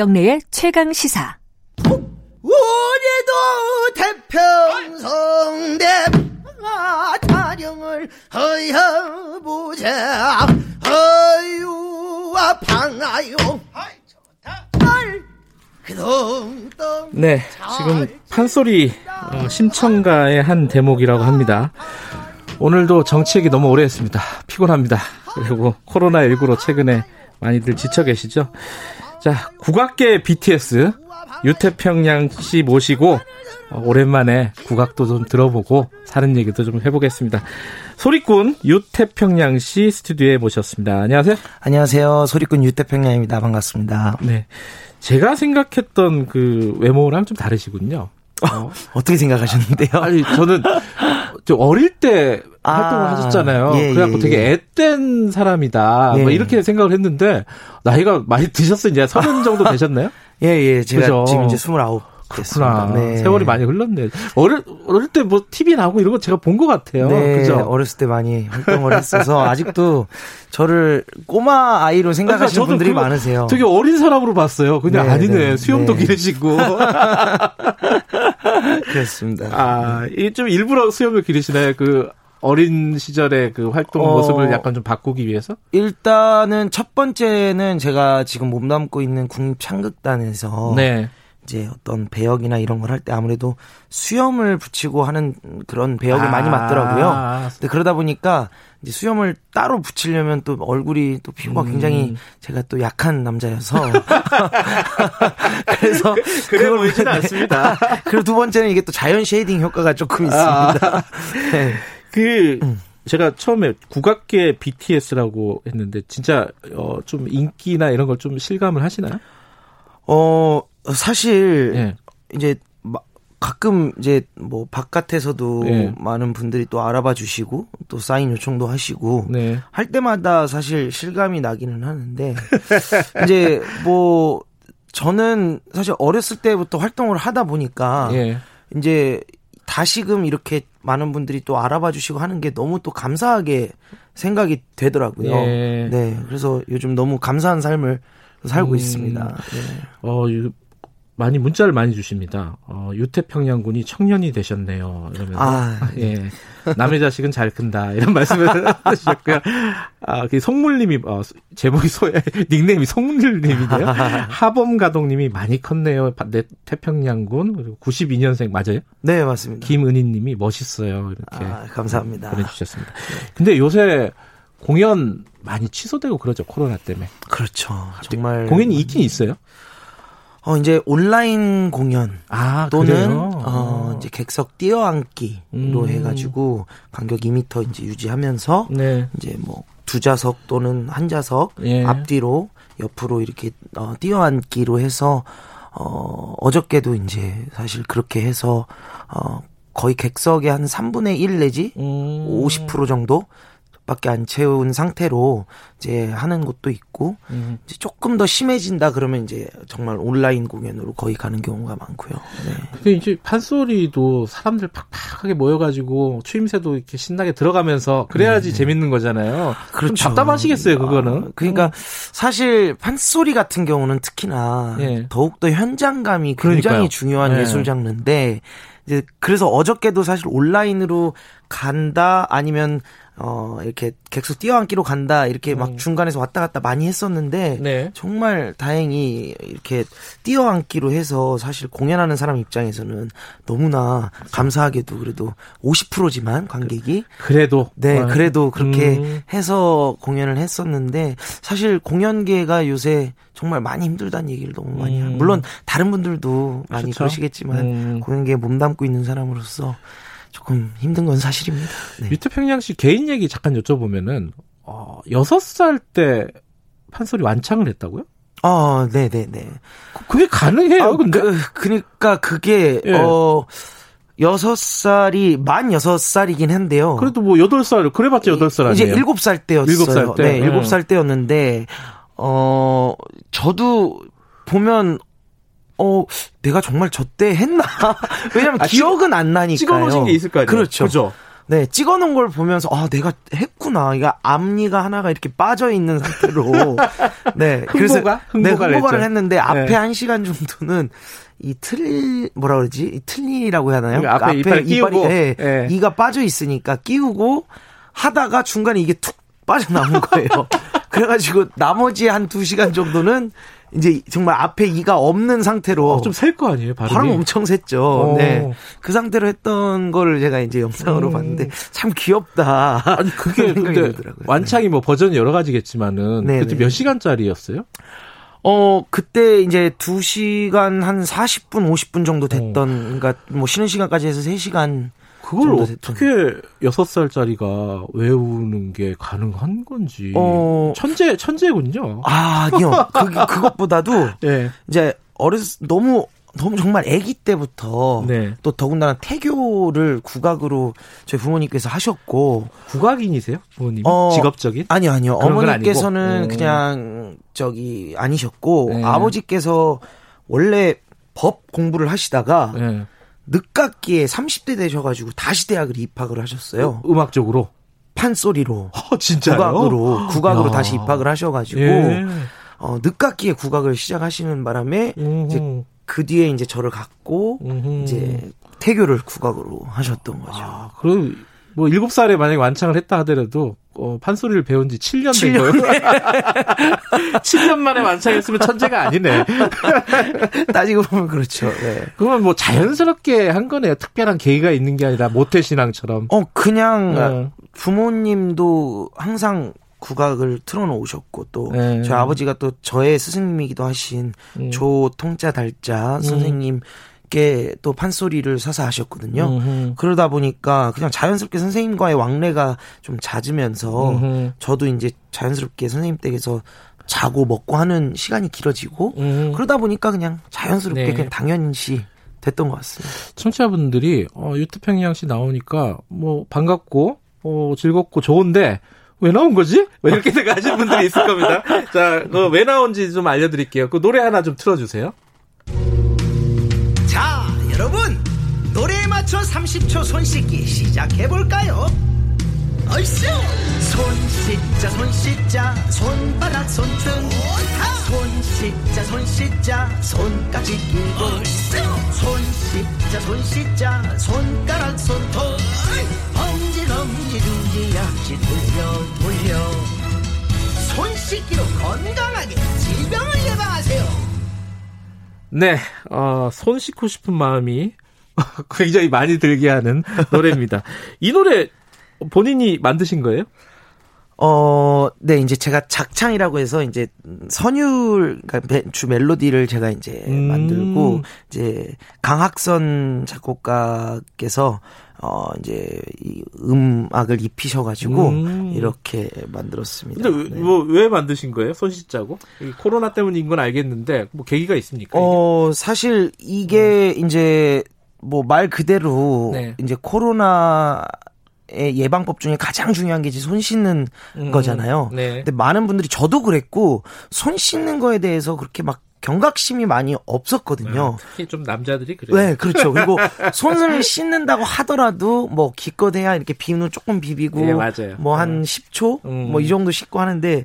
김경래의 최강 시사. 오늘도 태평성대 타령을 허여보자 허유와 방아요 네, 지금 판소리 어, 심청가의 한 대목이라고 합니다. 오늘도 정치 얘기 너무 오래 했습니다. 피곤합니다. 그리고 코로나19로 최근에 많이들 지쳐 계시죠? 자, 국악계 BTS 유태평양 씨 모시고 어, 오랜만에 국악도 좀 들어보고 사는 얘기도 좀 해보겠습니다. 소리꾼 유태평양 씨 스튜디오에 모셨습니다. 안녕하세요. 안녕하세요. 소리꾼 유태평양입니다. 반갑습니다. 네. 제가 생각했던 그 외모랑 좀 다르시군요. 어, 어떻게 생각하셨는데요? 아니, 저는 좀 어릴 때 활동을 아, 하셨잖아요. 예, 그래갖고 예, 되게 앳된 사람이다. 예. 뭐 이렇게 생각을 했는데, 나이가 많이 드셨어요? 이제 서른 정도 되셨나요? 예, 예. 제가 그죠? 지금 이제 스물아홉. 그렇구나. 네. 세월이 많이 흘렀네. 어릴, 어릴 때 뭐 TV 나오고 이런 거 제가 본 것 같아요. 네. 그죠? 어렸을 때 많이 활동을 했어서 아직도 저를 꼬마 아이로 생각하시는 그러니까 분들이 많으세요. 되게 어린 사람으로 봤어요. 그냥 네, 아니네. 네, 수염도 네. 기르시고. 그렇습니다. 아, 좀 일부러 수염을 기르시나요? 그 어린 시절의 그 활동 어, 모습을 약간 좀 바꾸기 위해서? 일단은 첫 번째는 제가 지금 몸담고 있는 국립창극단에서 네. 이제 어떤 배역이나 이런 걸 할 때 아무래도 수염을 붙이고 하는 그런 배역이 아. 많이 맞더라고요. 근데 그러다 보니까 이제 수염을 따로 붙이려면 또 얼굴이 또 피부가 음. 굉장히 제가 또 약한 남자여서 그래서 그, 그래 보이지는 않습니다. 그리고 두 번째는 이게 또 자연 shading 효과가 조금 있습니다. 아. 네. 그 음. 제가 처음에 국악계 BTS라고 했는데 진짜 어, 좀 인기나 이런 걸 좀 실감을 하시나요? 어 사실 네. 이제 가끔 이제 뭐 바깥에서도 네. 많은 분들이 또 알아봐 주시고 또 사인 요청도 하시고 네. 할 때마다 사실 실감이 나기는 하는데 이제 뭐 저는 사실 어렸을 때부터 활동을 하다 보니까 예. 이제 다시금 이렇게 많은 분들이 또 알아봐 주시고 하는 게 너무 또 감사하게 생각이 되더라고요. 예. 네. 그래서 요즘 너무 감사한 삶을 살고 음, 있습니다. 네. 어, 많이 문자를 많이 주십니다. 어, 유태평양군이 청년이 되셨네요. 이러면서 아, 예. 남의 자식은 잘 큰다 이런 말씀을 하셨고요. 아, 그 송물님이 어, 제목이 소 닉네임이 송물님이네요. 하범 가동님이 많이 컸네요. 네, 태평양군 그리고 92년생 맞아요? 네 맞습니다. 김은희님이 멋있어요 이렇게 아, 감사합니다. 보내주셨습니다. 근데 요새 공연 많이 취소되고 그러죠 코로나 때문에. 그렇죠. 정말 공연이 있긴 있어요. 어 이제 온라인 공연 아, 또는 그래요? 어 이제 객석 뛰어앉기로 음. 해가지고 간격 2m 이제 유지하면서 네. 이제 뭐 두 좌석 또는 한 좌석 예. 앞뒤로 옆으로 이렇게 어 뛰어앉기로 해서 어 어저께도 이제 사실 그렇게 해서 어 거의 객석의 한 3분의 1 내지 음. 50% 정도 밖에 안 채운 상태로 이제 하는 곳도 있고 음. 이제 조금 더 심해진다 그러면 이제 정말 온라인 공연으로 거의 가는 경우가 많고요. 네. 근데 이제 판소리도 사람들 팍팍하게 모여가지고 추임새도 이렇게 신나게 들어가면서 그래야지 네. 재밌는 거잖아요. 그렇죠. 좀 답답하시겠어요, 그거는. 아, 그러니까 음. 사실 판소리 같은 경우는 특히나 네. 더욱 더 현장감이 굉장히 그러니까요. 중요한 네. 예술 장르인데 이제 그래서 어저께도 사실 온라인으로 간다 아니면 어, 이렇게 객수 뛰어앉기로 간다, 이렇게 막 음. 중간에서 왔다 갔다 많이 했었는데, 네. 정말 다행히 이렇게 뛰어앉기로 해서 사실 공연하는 사람 입장에서는 너무나 감사하게도 그래도 50%지만 관객이. 그래도? 네, 아. 그래도 그렇게 음. 해서 공연을 했었는데, 사실 공연계가 요새 정말 많이 힘들다는 얘기를 너무 많이 음. 물론 다른 분들도 많이 그렇죠? 그러시겠지만, 음. 공연계에 몸담고 있는 사람으로서 조금 힘든 건 사실입니다. 네. 유태평양 씨 개인 얘기 잠깐 여쭤보면은 어, 6살 때 판소리 완창을 했다고요? 어, 네, 네, 네. 그게 가능해요, 아, 근데? 그, 그러니까 그게 예. 어 여섯 살이 만 여섯 살이긴 한데요. 그래도 뭐 여덟 살 그래봤자 여덟 살 아니에요? 이제 일곱 살 때였어요. 일곱 살 때. 네, 일곱 살 때였는데 어 저도 보면 어, 내가 정말 저 때 했나? 왜냐면 아, 기억은 안 나니까요. 찍어놓으신 게 있을 거 아니에요? 그렇죠. 그죠? 네, 찍어 놓은 걸 보면서, 아, 내가 했구나. 이거 앞니가 하나가 이렇게 빠져 있는 상태로. 네. 그래서, 흥보가? 네, 흥보가를 했는데, 앞에 네. 한 시간 정도는 이 틀, 뭐라 그러지? 이 틀니라고 해야 하나요? 그러니까 앞에, 앞에 이빨. 이빨 이, 네, 네. 이가 빠져 있으니까 끼우고 하다가 중간에 이게 툭 빠져나온 거예요. 그래가지고 나머지 한 두 시간 정도는 이제 정말 앞에 이가 없는 상태로 어, 좀셀 거 아니에요? 발음이? 바람 엄청 샜죠. 오. 어. 네. 그 상태로 했던 거를 제가 이제 영상으로 음. 봤는데 참 귀엽다. 아니 그게 근데 완창이 뭐 버전이 여러 가지겠지만은 네네. 그때 몇 시간짜리였어요? 어, 그때 이제 2시간 한 40분, 50분 정도 됐던, 어. 그러니까 뭐 쉬는 시간까지 해서 3시간 그걸 어떻게 여섯 살짜리가 외우는 게 가능한 건지. 어... 천재 천재군요. 아, 아니요. 그 그것보다도 네. 이제 어렸 너무 너무 정말 아기 때부터 네. 또 더군다나 태교를 국악으로 저희 부모님께서 하셨고 국악인이세요 부모님 어, 직업적인 아니요 아니요 어머니께서는 그냥 저기 아니셨고 네. 아버지께서 원래 법 공부를 하시다가 네. 늦깎이에 30대 되셔가지고 다시 대학을 입학을 하셨어요. 음악적으로? 판소리로. 어, 진짜요? 국악으로, 국악으로 야. 다시 입학을 하셔가지고, 예. 어, 늦깎이에 국악을 시작하시는 바람에, 음흠. 이제 그 뒤에 이제 저를 갖고, 음흠. 이제 태교를 국악으로 하셨던 거죠. 아, 그럼 뭐 7살에 만약에 완창을 했다 하더라도 어, 판소리를 배운 지 7년 7년. 된 거예요. 7년 만에 완창했으면 천재가 아니네. 따지고 보면 그렇죠. 네. 그러면 뭐 자연스럽게 한 거네요. 특별한 계기가 있는 게 아니라 모태신앙처럼. 어, 그냥 네. 부모님도 항상 국악을 틀어놓으셨고 또 네. 저희 아버지가 또 저의 스승님이기도 하신 음. 조 통자 달자 음. 선생님 께또 판소리를 사서 하셨거든요. 음흠. 그러다 보니까 그냥 자연스럽게 선생님과의 왕래가 좀 잦으면서 음흠. 저도 이제 자연스럽게 선생님 댁에서 자고 먹고 하는 시간이 길어지고 음흠. 그러다 보니까 그냥 자연스럽게 네. 그냥 당연시 됐던 것 같습니다. 청취자분들이 어, 유튜평양 씨 나오니까 뭐 반갑고 어, 즐겁고 좋은데 왜 나온 거지? 왜 이렇게 생각하시는 분들이 있을 겁니다. 자, 그 왜 나온지 좀 알려드릴게요. 그 노래 하나 좀 틀어주세요. 여러분 노래에 맞춰 30초 손 씻기 시작해볼까요? 얼쑤! 손 씻자 손 씻자 손바닥 손등. 손 씻자 손 씻자 손까지 끼고. 손 씻자 손 씻자 손가락 손톱 엄지 엄지 두지 약지 돌려 돌려. 손 씻기로 건강하게 질병을 예방하세요 네, 어, 손 씻고 싶은 마음이 굉장히 많이 들게 하는 노래입니다. 이 노래 본인이 만드신 거예요? 어, 네, 이제 제가 작창이라고 해서 이제 선율, 그러니까 주 멜로디를 제가 이제 음. 만들고, 이제 강학선 작곡가께서 어 이제 이 음악을 입히셔가지고 음. 이렇게 만들었습니다. 근데 네. 뭐왜 만드신 거예요? 손씻자고? 코로나 때문인 건 알겠는데 뭐 계기가 있습니까? 어 이게? 사실 이게 음. 이제 뭐 말 그대로 네. 이제 코로나 예방법 중에 가장 중요한 게 이제 손 씻는 음, 거잖아요. 네. 근데 많은 분들이 저도 그랬고 손 씻는 거에 대해서 그렇게 막 경각심이 많이 없었거든요. 네, 특히 좀 남자들이 그래요. 네, 그렇죠. 그리고 손을 씻는다고 하더라도 뭐 기껏해야 이렇게 비누 조금 비비고 네, 맞아요. 뭐한 네. 10초 음. 뭐이 정도 씻고 하는데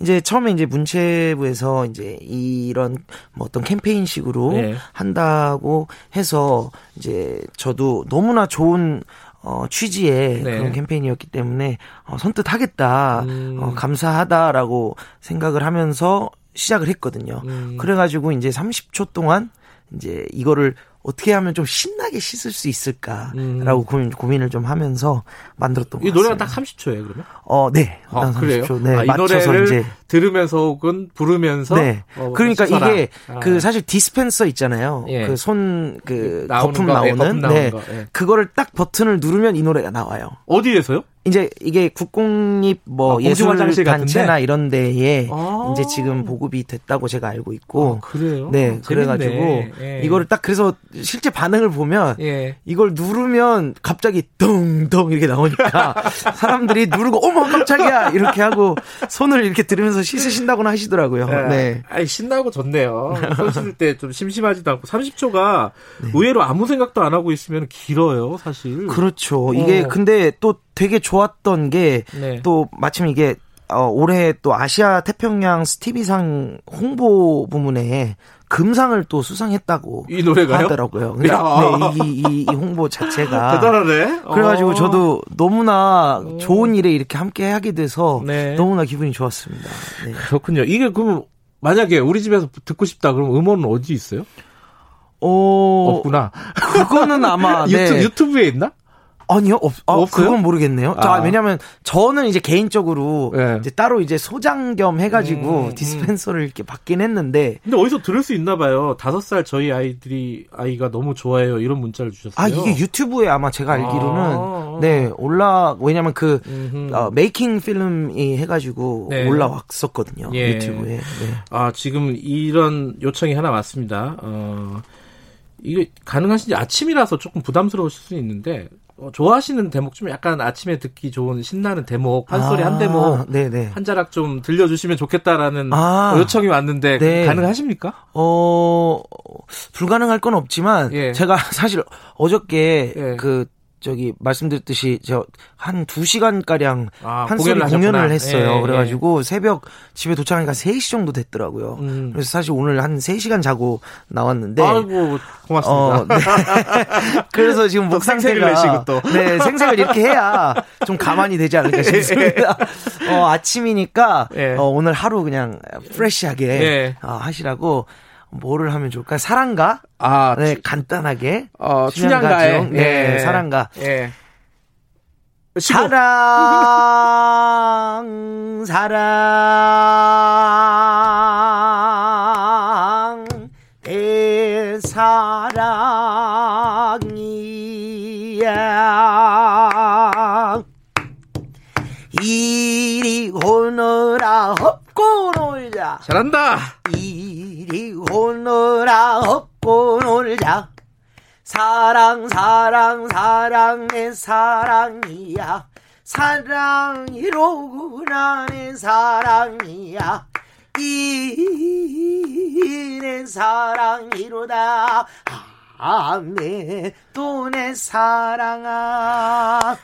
이제 처음에 이제 문체부에서 이제 이런 뭐 어떤 캠페인식으로 네. 한다고 해서 이제 저도 너무나 좋은 어, 취지의 네. 그런 캠페인이었기 때문에 어, 선뜻 하겠다, 음. 어, 감사하다라고 생각을 하면서 시작을 했거든요. 음. 그래가지고 이제 30초 동안 이제 이거를 어떻게 하면 좀 신나게 씻을 수 있을까라고 음. 고민, 고민 을 좀 하면서 만들었던. 이 노래가 딱 30초예요, 그러면? 어, 네. 아, 그래요? 네, 아, 이 노래를 이제 들으면서 혹은 부르면서 네. 어, 그러니까 이게 아. 그 사실 디스펜서 있잖아요. 예. 그 손그 그 거품 거, 나오는 예, 거품 네. 거, 예. 그거를 딱 버튼을 누르면 이 노래가 나와요. 어디에서요? 이제 이게 국공립 뭐 아, 예술 단체나 이런 데에 아~ 이제 지금 보급이 됐다고 제가 알고 있고 아, 그래요? 네, 그래 가지고 예. 이거를 딱 그래서 실제 반응을 보면 예. 이걸 누르면 갑자기 덩덩 이렇게 나오니까 사람들이 누르고 어머 깜짝이야 이렇게 하고 손을 이렇게 들으면서 씻으신다고나 하시더라고요. 네. 네. 아니 신나고 좋네요. 손 씻을 때 좀 심심하지도 않고 30초가 네. 의외로 아무 생각도 안 하고 있으면 길어요, 사실. 그렇죠. 이게 어. 근데 또 되게 좋았던 게또 네. 마침 이게 어, 올해 또 아시아 태평양 스티비상 홍보 부문에 금상을 또 수상했다고 이 노래가요? 하더라고요. 네, 이, 이, 이, 홍보 자체가 대단하네. 그래가지고 어. 저도 너무나 어. 좋은 일에 이렇게 함께 하게 돼서 네. 너무나 기분이 좋았습니다. 네. 그렇군요. 이게 그럼 만약에 우리 집에서 듣고 싶다 그럼 음원은 어디 있어요? 어 없구나. 그거는 아마 유튜, 유튜브에 있나? 아니요, 없, 아, 없어요? 그건 모르겠네요. 아. 자, 왜냐면 저는 이제 개인적으로 네. 이제 따로 이제 소장 겸 해가지고 음, 음. 디스펜서를 이렇게 받긴 했는데. 근데 어디서 들을 수 있나 봐요. 다섯 살 저희 아이들이, 아이가 너무 좋아해요. 이런 문자를 주셨어요. 아, 이게 유튜브에 아마 제가 알기로는, 아. 네, 올라, 왜냐면 그, 어, 메이킹 필름이 해가지고 네. 올라왔었거든요. 예. 유튜브에. 네. 아, 지금 이런 요청이 하나 왔습니다. 어, 이게 가능하신지 아침이라서 조금 부담스러우실 수 있는데 어, 좋아하시는 대목 좀 약간 아침에 듣기 좋은 신나는 대목 한 소리 아, 한 대목 네네. 한 자락 좀 들려주시면 좋겠다라는 아, 요청이 왔는데 네. 가능하십니까? 어 불가능할 건 없지만 예. 제가 사실 어저께 예. 그 저기 말씀드렸듯이 저한 2시간 가량 아, 한소리 공연을, 공연을 했어요. 예, 그래가지고 예. 새벽 집에 도착하니까 3시 정도 됐더라고요. 음. 그래서 사실 오늘 한 3시간 자고 나왔는데 아이고 고맙습니다. 어, 네. 그래서 지금 목 상태가 또. 네, 생색을 이렇게 해야 좀 가만히 되지 않을까 싶습니다. 어, 아침이니까 예. 어, 오늘 하루 그냥 프레시하게 예. 어, 하시라고 뭐를 하면 좋을까? 사랑가? 아, 네, 간단하게. 어, 춘향가의 네, 예. 사랑가. 예. 사랑, 사랑, 내 사랑이야. 이리 오너라 헛고 놀자. 잘한다. 이 리 오너라 헛고 놀자. 사랑 사랑 사랑 내 사랑이야. 사랑이로구나 내 사랑이야. 이 내 사랑이로다. 아메 또내 사랑아. 아,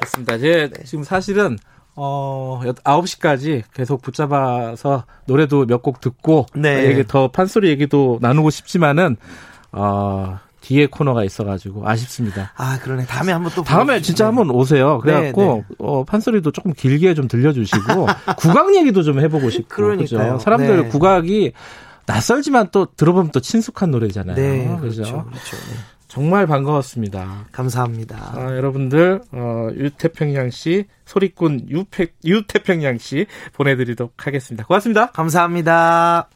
좋습니다. 제 네. 지금 사실은 어, 9시까지 계속 붙잡아서 노래도 몇 곡 듣고 네. 얘기 더 판소리 얘기도 나누고 싶지만은 어, 뒤에 코너가 있어가지고 아쉽습니다. 아 그러네. 다음에 한번 또 다음에 진짜 네. 한번 오세요. 그래갖고 네, 네. 어, 판소리도 조금 길게 좀 들려주시고 국악 얘기도 좀 해보고 싶고 그러니까요. 사람들 네. 국악이 낯설지만 또 들어보면 또 친숙한 노래잖아요. 네, 그렇죠. 그렇죠. 그렇죠. 정말 반가웠습니다. 감사합니다. 아, 여러분들 어, 유태평양 씨 소리꾼 유태, 유태평양 씨 보내드리도록 하겠습니다. 고맙습니다. 감사합니다.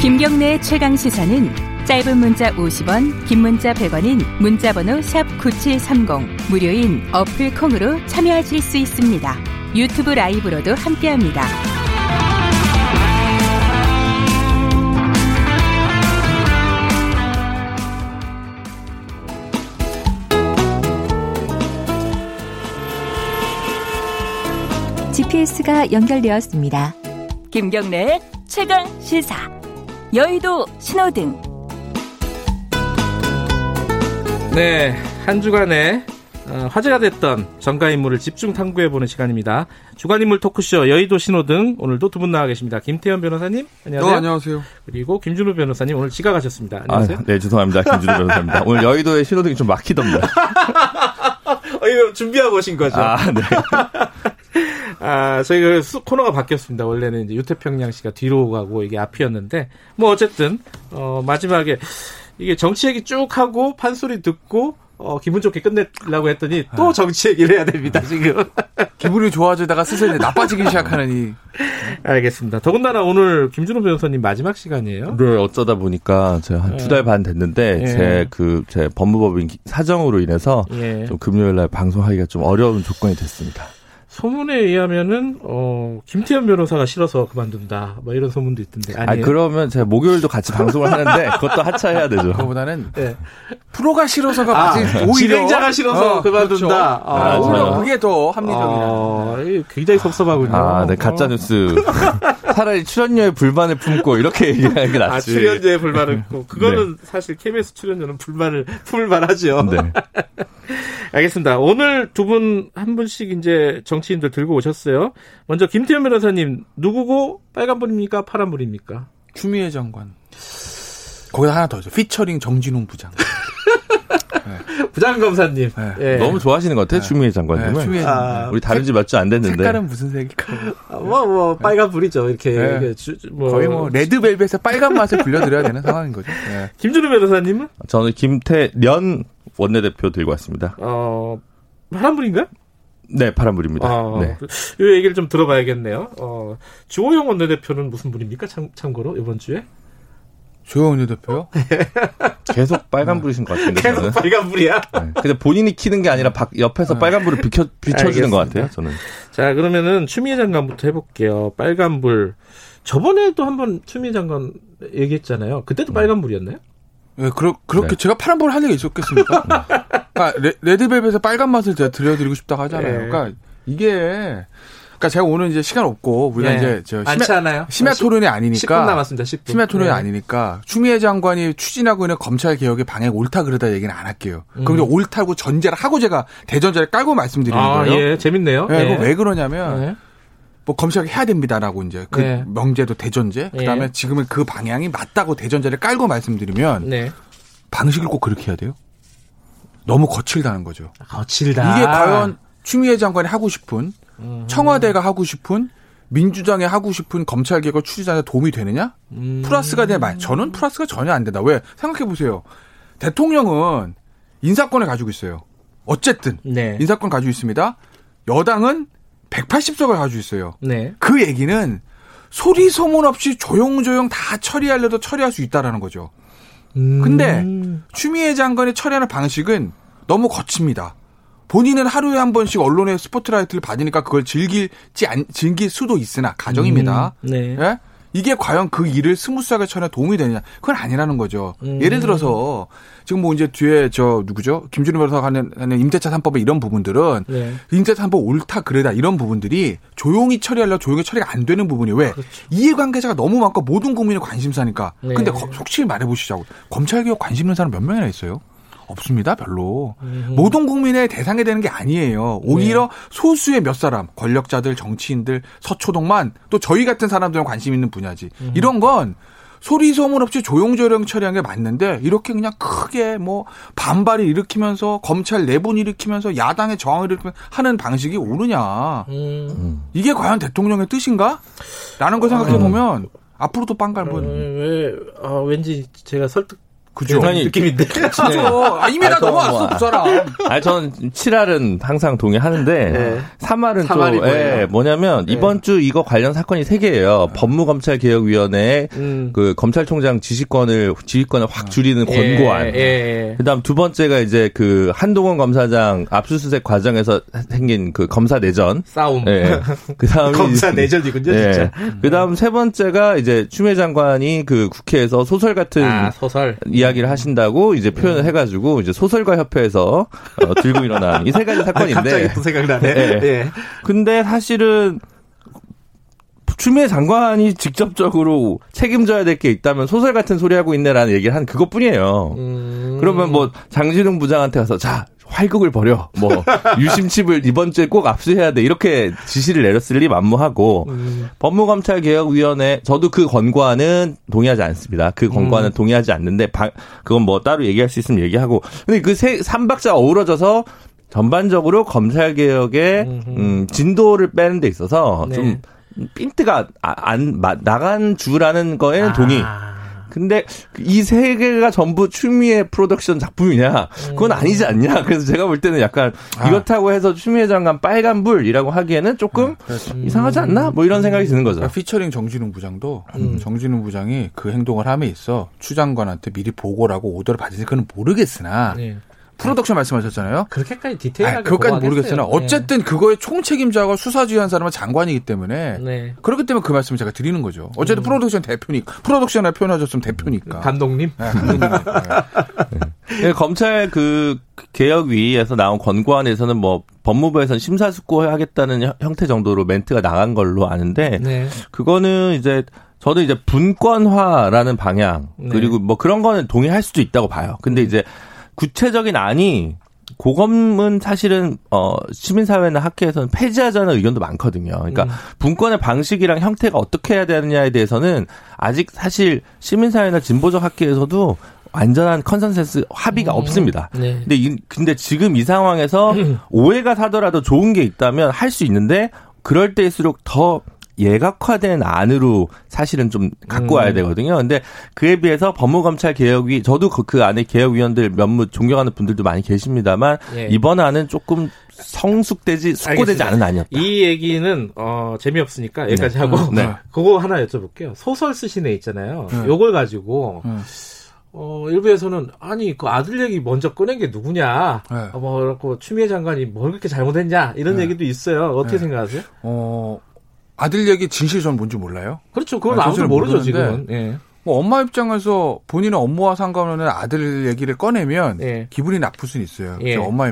김경래 최강 시사는 짧은 문자 50원, 긴 문자 100원인 문자번호 샵 #9730 무료인 어플 콩으로 참여하실 수 있습니다. 유튜브 라이브로도 함께합니다. GPS가 연결되었습니다. 김경래 최강 시사. 여의도 신호등. 네, 한 주간에 어, 화제가 됐던 전가 인물을 집중 탐구해 보는 시간입니다. 주간 인물 토크쇼 여의도 신호등 오늘도 두 분 나와 계십니다. 김태현 변호사님 안녕하세요. 어, 안녕하세요. 그리고 김준호 변호사님 오늘 지각하셨습니다. 안녕하세요. 아, 네, 죄송합니다. 김준호 변호사입니다. 오늘 여의도의 신호등이 좀 막히던데. 어, 이거 준비하고 오신 거죠? 아, 네. 아, 저희가 코너가 바뀌었습니다. 원래는 이제 유태평양 씨가 뒤로 가고 이게 앞이었는데, 뭐 어쨌든, 어, 마지막에 이게 정치 얘기 쭉 하고 판소리 듣고 어, 기분 좋게 끝내려고 했더니 또 네. 정치 얘기를 해야 됩니다, 지금. 기분이 좋아지다가 슬슬 나빠지기 시작하는 이. 알겠습니다. 더군다나 오늘 김준호 변호사님 마지막 시간이에요? 네, 어쩌다 보니까 제가 한 두 달반 네. 됐는데, 예. 제 그, 제 법무법인 사정으로 인해서 예. 좀 금요일 날 방송하기가 좀 어려운 조건이 됐습니다. 소문에 의하면은 어 김태현 변호사가 싫어서 그만둔다. 뭐 이런 소문도 있던데. 아니에요? 아 그러면 제가 목요일도 같이 방송을 하는데 그것도 하차해야 되죠. 그거보다는 네. 프로가 싫어서가 아, 오히려 진행자가 싫어서 어, 그만둔다. 그렇죠. 아, 아, 오히려 그게 더 합리적이다. 아, 굉장히 섭섭하군요. 아, 네 가짜 뉴스. 차라리 출연료에 불만을 품고 이렇게 얘기하는 게 낫지. 아, 출연료에 불만을 품고 그거는 네. 사실 KBS 출연료는 불만을 품을 만하죠. 네. 알겠습니다. 오늘 두 분 한 분씩 이제 정치인들 들고 오셨어요. 먼저 김태현 변호사님 누구고 빨간불입니까 파란불입니까? 추미애 장관. 거기다 하나 더 있어. 피처링 정진웅 부장. 네. 부장검사님. 네. 예. 너무 좋아하시는 것 같아요, 네. 추미애 장관님은. 네, 추미애 아, 우리 다른 지 몇 주 안 됐는데. 색깔은 무슨 색일까? 아, 뭐, 뭐, 빨간 불이죠. 이렇게. 네. 주, 뭐. 거의 뭐, 레드벨벳의 빨간 맛을 불려드려야 되는 상황인 거죠. 네. 김준우 변호사님은? 저는 김태련 원내대표 들고 왔습니다. 어, 파란불인가요? 네, 파란불입니다. 아, 네. 이 얘기를 좀 들어봐야겠네요. 어, 주호영 원내대표는 무슨 분입니까? 참, 참고로, 이번 주에? 조영원 대표요? 계속 빨간불이신 것 같은데. 계속 저는. 빨간불이야? 네. 근데 본인이 키는 게 아니라 박, 옆에서 네. 빨간불을 비켜, 비춰주는 것 같아요, 저는. 자, 그러면은 추미애 장관부터 해볼게요. 빨간불. 저번에도 한번 추미애 장관 얘기했잖아요. 그때도 네. 빨간불이었나요? 네, 그러, 그렇게 네. 제가 파란불 할 리가 있었겠습니까? 그러니까 레, 드벨벳의 빨간 맛을 제가 들려드리고 싶다고 하잖아요. 네. 그러니까 이게 그러니까 제가 오늘 이제 시간 없고 우리가 네. 이제 저 심야? 심야 토론이 아니니까 10분 남았습니다. 10분. 심야 토론이 네. 아니니까 추미애 장관이 추진하고 있는 검찰 개혁의 방향 옳다 그러다 얘기는 안 할게요. 음. 그럼 이제 옳다고 전제를 하고 제가 대전제를 깔고 말씀드리는 아, 거예요. 예, 재밌네요. 네, 네. 왜 그러냐면 네. 뭐 검찰 해야 됩니다라고 이제 그 네. 명제도 대전제 그다음에 지금은 그 방향이 맞다고 대전제를 깔고 말씀드리면 네. 방식을 꼭 그렇게 해야 돼요. 너무 거칠다는 거죠. 거칠다. 이게 과연 추미애 장관이 하고 싶은 청와대가 하고 싶은 민주당이 하고 싶은 검찰 개혁 추진하는 도움이 되느냐? 음. 플러스가 되냐? 말 저는 플러스가 전혀 안 된다. 왜? 생각해 보세요. 대통령은 인사권을 가지고 있어요. 어쨌든 네. 인사권 가지고 있습니다. 여당은 180석을 가지고 있어요. 네. 그 얘기는 소리 소문 없이 조용조용 다 처리하려도 처리할 수 있다라는 거죠. 음. 근데 추미애 장관이 처리하는 방식은 너무 거칩니다. 본인은 하루에 한 번씩 언론의 스포트라이트를 받으니까 그걸 즐길지 안, 즐길 수도 있으나 가정입니다. 음, 네. 예? 이게 과연 그 일을 smooth하게 처리에 도움이 되느냐? 그건 아니라는 거죠. 음. 예를 들어서 지금 뭐 이제 뒤에 저 누구죠? 김준호 변호사가 하는, 하는 임대차 3법의 이런 부분들은 네. 임대차 3법 옳다 그래다 이런 부분들이 조용히 처리하려 조용히 처리가 안 되는 부분이 왜 그렇죠. 이해관계자가 너무 많고 모든 국민의 관심사니까. 네. 근데 솔직히 말해 보시자고 검찰 개혁 관심 있는 사람 몇 명이나 있어요? 없습니다, 별로. 음. 모든 국민의 대상이 되는 게 아니에요. 오히려 네. 소수의 몇 사람, 권력자들, 정치인들, 서초동만 또 저희 같은 사람들은 관심 있는 분야지. 음. 이런 건 소리 소문 없이 조용조용 처리한 게 맞는데 이렇게 그냥 크게 뭐 반발을 일으키면서 검찰 내분 일으키면서 야당의 저항을 일으키면 하는 방식이 옳으냐. 음. 이게 과연 대통령의 뜻인가? 라는 걸 생각해 보면 음. 앞으로도 빵갈분. 음, 왜, 아, 왠지 제가 설득 그죠. 대단히 느낌인데. 그죠. 아, 이미 다 넘어왔어, 그 사람. 아니, 저는 7알은 항상 동의하는데, 네. 3알은 또, 예, 뭐냐면, 네. 이번 주 이거 관련 사건이 3개예요. 법무검찰개혁위원회, 음. 그, 검찰총장 지시권을, 지휘권을 확 줄이는 예, 권고안. 예, 예. 그 다음 두 번째가 이제 그, 한동훈 검사장 압수수색 과정에서 생긴 그 검사 내전. 싸움. 예. 그 다음 검사 내전이군요, 예. 진짜. 그 다음 세 번째가 이제 추미애 장관이 그 국회에서 소설 같은. 아, 소설. 이 야기를 하신다고 이제 표현을 음. 해가지고 이제 소설가 협회에서 어, 들고 일어난 이 세 가지 사건인데. 아, 갑자기 또 생각나네. 네. 네. 근데 사실은 추미애 장관이 직접적으로 책임져야 될 게 있다면 소설 같은 소리 하고 있네라는 얘기를 한 그것뿐이에요. 음. 그러면 뭐 장진웅 부장한테 가서 자 활극을 벌여. 뭐 유심칩을 이번 주에 꼭 압수해야 돼. 이렇게 지시를 내렸을 리 만무하고 음. 법무검찰개혁위원회 저도 그 권고안은 동의하지 않습니다. 그 권고안은 음. 동의하지 않는데 바, 그건 뭐 따로 얘기할 수 있으면 얘기하고 근데 그 세 삼박자 어우러져서 전반적으로 검찰 개혁의 음, 진도를 빼는 데 있어서 네. 좀 핀트가 엇나간 주라는 거에는 아. 동의. 근데 이 세 개가 전부 추미애 프로덕션 작품이냐? 그건 아니지 않냐? 그래서 제가 볼 때는 약간 아. 이렇다고 해서 추미애 장관 빨간 불이라고 하기에는 조금 음. 이상하지 않나? 뭐 이런 생각이 드는 거죠. 그러니까 피처링 정진웅 부장도 음. 정진웅 부장이 그 행동을 함에 있어 추 장관한테 미리 보고하고 오더를 받은지 그는 모르겠으나 네. 프로덕션 말씀하셨잖아요. 그렇게까지 디테일하게 그것까지 모르겠으나 네. 어쨌든 그거의 총책임자가 수사지휘한 사람은 장관이기 때문에 네. 그렇기 때문에 그 말씀을 제가 드리는 거죠. 어쨌든 음. 프로덕션 대표니까 프로덕션에 표현하셨으면 대표니까 감독님. 네, 감독님. 네. 네. 검찰 그 개혁위에서 나온 권고안에서는 뭐 법무부에서는 심사숙고하겠다는 형태 정도로 멘트가 나간 걸로 아는데 네. 그거는 이제 저도 이제 분권화라는 방향 네. 그리고 뭐 그런 거는 동의할 수도 있다고 봐요. 근데 이제 구체적인 안이 고검은 사실은 어 시민사회나 학회에서는 폐지하자는 의견도 많거든요. 그러니까 음. 분권의 방식이랑 형태가 어떻게 해야 되느냐에 대해서는 아직 사실 시민사회나 진보적 학회에서도 완전한 컨센서스 합의가 음. 없습니다. 네. 근데 이, 근데 지금 이 상황에서 음. 오해가 사더라도 좋은 게 있다면 할 수 있는데 그럴 때일수록 더 예각화된 안으로 사실은 좀 갖고 와야 음. 되거든요. 근데 그에 비해서 법무검찰 개혁위 저도 그, 그 안에 개혁위원들 몇몇 존경하는 분들도 많이 계십니다만 예. 이번 안은 조금 성숙되지 숙고되지 않은 안이었다. 이 얘기는 어 재미없으니까 여기까지 네. 하고 네. 그거 하나 여쭤볼게요. 소설 쓰신 애 있잖아요. 네. 요걸 가지고 네. 어, 일부에서는, 아니, 그 아들 얘기 먼저 꺼낸 게 누구냐. 네. 어, 뭐, 그렇고, 추미애 장관이 뭘 그렇게 잘못했냐. 이런 네. 얘기도 있어요. 어떻게 네. 생각하세요? 어, 아들 얘기 진실 전 뭔지 몰라요? 그렇죠. 그건 아, 무도 모르죠, 지금은. 예. 뭐 엄마 입장에서 본인의 업무와 상관없는 아들 얘기를 꺼내면 예. 기분이 나쁠 수는 있어요. 예. 엄마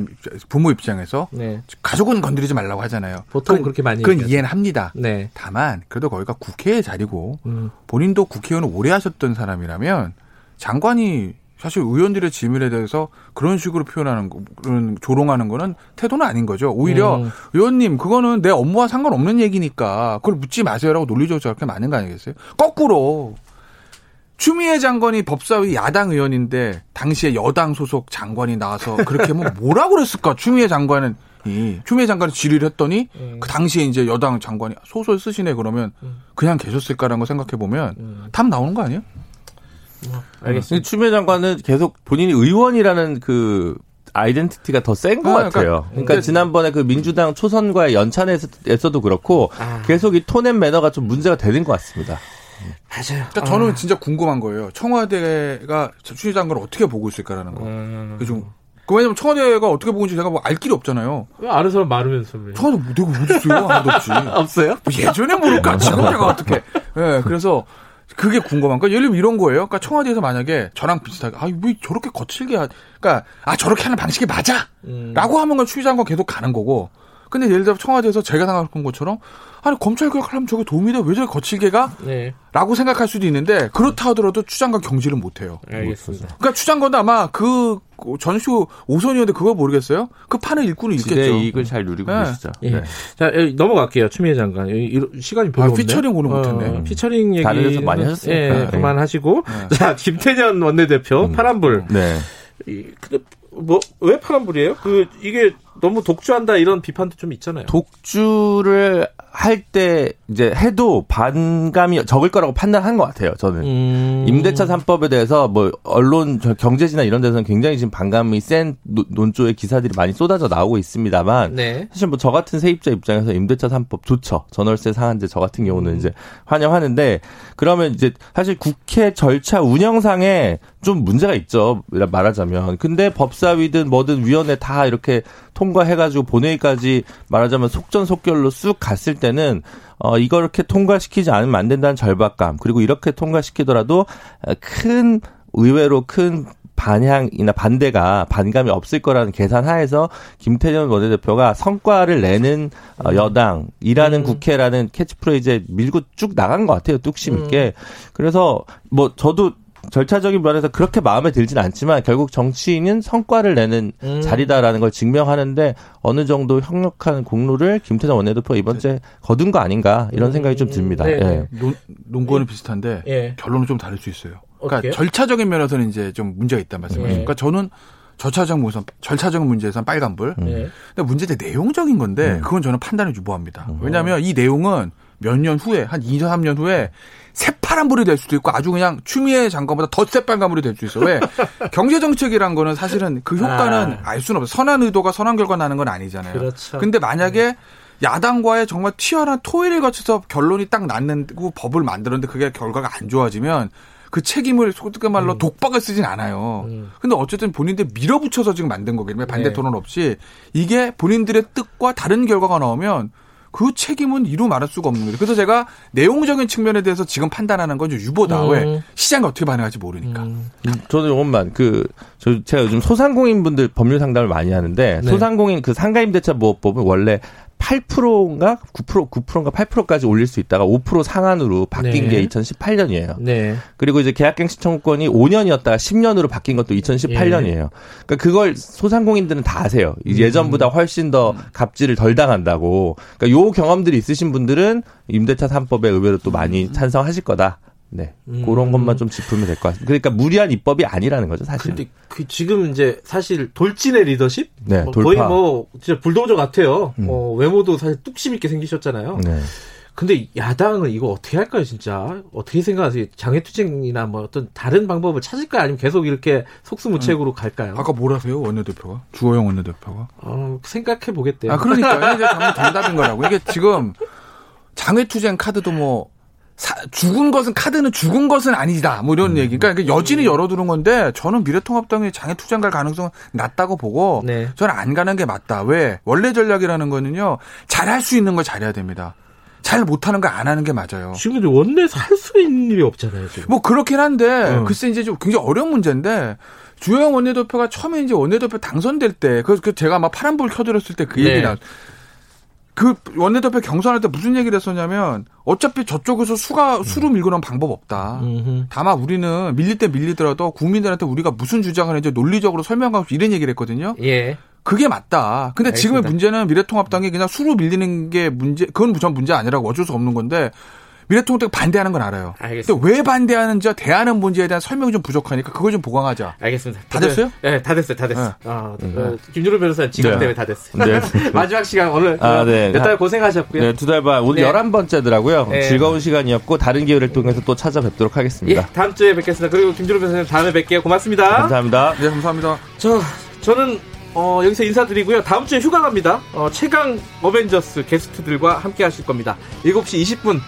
부모 입장에서 네. 가족은 건드리지 말라고 하잖아요. 보통 그건, 그렇게 많이 그건 얘기하죠. 이해는 합니다. 네. 다만 그래도 거기가 국회의 자리고 음. 본인도 국회의원 오래 하셨던 사람이라면 장관이 사실 의원들의 질문에 대해서 그런 식으로 표현하는 거, 그런 조롱하는 거는 태도는 아닌 거죠. 오히려 음. 의원님 그거는 내 업무와 상관없는 얘기니까 그걸 묻지 마세요라고 논리적으로 저렇게 많은 거 아니겠어요? 거꾸로 추미애 장관이 법사위 야당 의원인데 당시에 여당 소속 장관이 나와서 그렇게 뭐 뭐라고 그랬을까? 추미애 장관은 이 추미애 장관이 질의를 했더니 음. 그 당시에 이제 여당 장관이 소설 쓰시네 그러면 음. 그냥 계셨을까라는 거 생각해 보면 음. 답 나오는 거 아니에요? 뭐, 알겠습니다. 추미애 장관은 계속 본인이 의원이라는 그 identity가 더 센것 아, 같아요. 그러니까, 그러니까 지난번에 그 민주당 초선과의 연찬에서도 그렇고 아. 계속 이 tone and manner가 좀 문제가 되는 것 같습니다. 맞아요. 그러니까 아. 저는 진짜 궁금한 거예요. 청와대가 추미애 장관을 어떻게 보고 있을까라는 거. 음. 좀. 그 왜냐면 청와대가 어떻게 보고 있는지 제가 뭐 알 길이 없잖아요. 아는 사람 많으면서 왜. 청와대 뭐 내가 어디 있어요? 하나도 없지. 없어요? 뭐 예전에 모를까? 지금 제가 어떻게. 예, 네, 그래서 그게 궁금한 거. 예를 들면 이런 거예요. 그러니까 청와대에서 만약에 저랑 비슷하게 아, 왜 저렇게 거칠게 하, 그러니까 아, 저렇게 하는 방식이 맞아. 음. 라고 하면 건 추기장관 계속 가는 거고. 근데 예를 들어 청와대에서 제가 생각한 것처럼 아니 검찰 개혁하려면 저게 도움이 돼? 왜 저렇게 거칠게 가? 네. 라고 생각할 수도 있는데 그렇다 하더라도 추장관 경질은 못 해요. 알겠습니다. 그러니까 추장관도 아마 그 전슈 오선이었는데 그거 모르겠어요? 그 판의 일꾼은 있겠죠. 이익을 잘 누리고 네. 계시죠. 예. 네. 자 넘어갈게요. 추미애 장관. 시간이 별로 아, 없네. 피처링 오는 못했네. 어, 피처링 얘기 다른 데서 많이 하셨어요. 예, 네. 그만하시고 네. 자 김태년 원내대표 음. 파란불. 네. 이, 근데 뭐 왜 파란불이에요? 그 이게 너무 독주한다 이런 비판도 좀 있잖아요. 독주를 할 때 이제 해도 반감이 적을 거라고 판단한 것 같아요. 저는 음. 임대차 3법에 대해서 뭐 언론 경제지나 이런 데서는 굉장히 지금 반감이 센 논조의 기사들이 많이 쏟아져 나오고 있습니다만 네. 사실 뭐 저 같은 세입자 입장에서 임대차 3법 좋죠. 전월세 상한제 저 같은 경우는 음. 이제 환영하는데 그러면 이제 사실 국회 절차 운영상에 좀 문제가 있죠. 말하자면 근데 법사위든 뭐든 위원회 다 이렇게 통과해가지고 본회의까지 말하자면 속전속결로 쑥 갔을 때는 어 이걸 이렇게 통과시키지 않으면 안 된다는 절박감 그리고 이렇게 통과시키더라도 큰 의외로 큰 반향이나 반대가 반감이 없을 거라는 계산하에서 김태년 원내대표가 성과를 내는 어, 음. 여당이라는 음. 국회라는 캐치프레이즈에 밀고 쭉 나간 것 같아요 뚝심 있게. 음. 그래서 뭐 저도 절차적인 면에서 그렇게 마음에 들진 않지만 결국 정치인은 성과를 내는 음. 자리다라는 걸 증명하는데 어느 정도 협력한 공로를 김태정 원내대표 이번 주에 거둔 거 아닌가 이런 생각이 좀 듭니다. 네. 예. 논, 논거는 예. 비슷한데 예. 결론은 좀 다를 수 있어요. 그러니까 어떻게요? 절차적인 면에서는 이제 좀 문제가 있단 말씀이에요. 예. 그러니까 저는 절차적 문선 절차적인 문제에서는 빨간불. 음. 근데 문제는 내용적인 건데 음. 그건 저는 판단을 유보합니다. 음. 왜냐하면 이 내용은 몇 년 후에 한 2, 3년 후에 새파란 불이 될 수도 있고 아주 그냥 추미애 장관보다 더 새빨간 불이 될 수 있어. 왜? 경제 정책이란 거는 사실은 그 효과는 아. 알 수는 없어. 선한 의도가 선한 결과 나는 건 아니잖아요. 그렇죠. 근데 만약에 야당과의 정말 치열한 토의를 거쳐서 결론이 딱 났는고 법을 만들었는데 그게 결과가 안 좋아지면 그 책임을 소득의 말로 음. 독박을 쓰진 않아요. 음. 근데 어쨌든 본인들 밀어붙여서 지금 만든 거기 때문에 반대 네. 토론 없이 이게 본인들의 뜻과 다른 결과가 나오면 그 책임은 이루 말할 수가 없는 거죠. 그래서 제가 내용적인 측면에 대해서 지금 판단하는 건 유보다. 음. 왜? 시장이 어떻게 반응할지 모르니까. 음. 저는 이것만 그, 저, 제가 요즘 소상공인 분들 법률 상담을 많이 하는데 네. 소상공인 그 상가임대차 보호법은 원래 8%인가 9% 9%인가 8%까지 올릴 수 있다가 5% 상한으로 바뀐 네. 게 2018년이에요. 네. 그리고 이제 계약갱신 청구권이 5년이었다가 10년으로 바뀐 것도 2018년이에요. 예. 그러니까 그걸 소상공인들은 다 아세요. 음. 예전보다 훨씬 더 갑질을 덜 당한다고. 그러니까 요 경험들이 있으신 분들은 임대차 3법에 의외로 또 많이 음. 찬성하실 거다. 네. 음. 그런 것만 좀 짚으면 될 것 같습니다. 그러니까 무리한 입법이 아니라는 거죠, 사실. 근데 그 지금 이제 사실 돌진의 리더십? 네, 뭐 거의 뭐 진짜 불도저 같아요. 음. 어, 외모도 사실 뚝심 있게 생기셨잖아요. 네. 근데 야당은 이거 어떻게 할까요, 진짜? 어떻게 생각하세요? 장애투쟁이나 뭐 어떤 다른 방법을 찾을까요? 아니면 계속 이렇게 속수무책으로 음. 갈까요? 아까 뭐라세요, 원내대표가? 주호영 원내대표가? 어, 생각해 보겠대요. 아, 그러니까. 이제 정답인 거라고. 이게 지금 장외투쟁 카드도 뭐 사, 죽은 것은 카드는 죽은 것은 아니다. 뭐 이런 음. 얘기. 그러니까 여진이 열어두는 건데 저는 미래통합당이 장애 투쟁 갈 가능성은 낮다고 보고 네. 저는 안 가는 게 맞다. 왜? 원래 전략이라는 거는요. 잘할 수 있는 걸 잘해야 됩니다. 잘 못하는 거 안 하는 게 맞아요. 지금 원내에서 할 수 있는 일이 없잖아요. 지금. 뭐 그렇긴 한데 어. 글쎄 이제 좀 굉장히 어려운 문제인데 주영 원내대표가 처음에 이제 원내대표 당선될 때, 그, 그 제가 아마 파란불 켜드렸을 때그 네. 얘기나 그 원내대표 경선할 때 무슨 얘기를 했었냐면 어차피 저쪽에서 수가 수로 밀고 나면 방법 없다. 음흠. 다만 우리는 밀릴 때 밀리더라도 국민들한테 우리가 무슨 주장을 했는지 논리적으로 설명하고 이런 얘기를 했거든요. 예. 그게 맞다. 근데 알겠습니다. 지금의 문제는 미래통합당이 그냥 수로 밀리는 게 문제, 그건 전 문제 아니라고 어쩔 수 없는 건데 미래통합당 반대하는 건 알아요. 알겠습니다. 근데 왜 반대하는지 대안은 뭔지에 대한 설명이 좀 부족하니까 그걸 좀 보강하자. 알겠습니다. 다 됐어요? 네, 다 됐어요. 다 됐어. 네. 아, 음. 어, 김준호 변호사 지금 네. 때문에 다 됐어요. 네. 마지막 시간 오늘 아, 네. 몇달 고생하셨고요. 네, 두 달 반. 오늘 네. 11번째더라고요. 네. 즐거운 시간이었고 다른 기회를 통해서 또 찾아뵙도록 하겠습니다. 예, 다음 주에 뵙겠습니다. 그리고 김준호 변호사님 다음에 뵐게요. 고맙습니다. 감사합니다. 네, 감사합니다. 저 저는 어, 여기서 인사드리고요. 다음 주에 휴가 갑니다. 어, 최강 어벤져스 게스트들과 함께 하실 겁니다. 7시 20분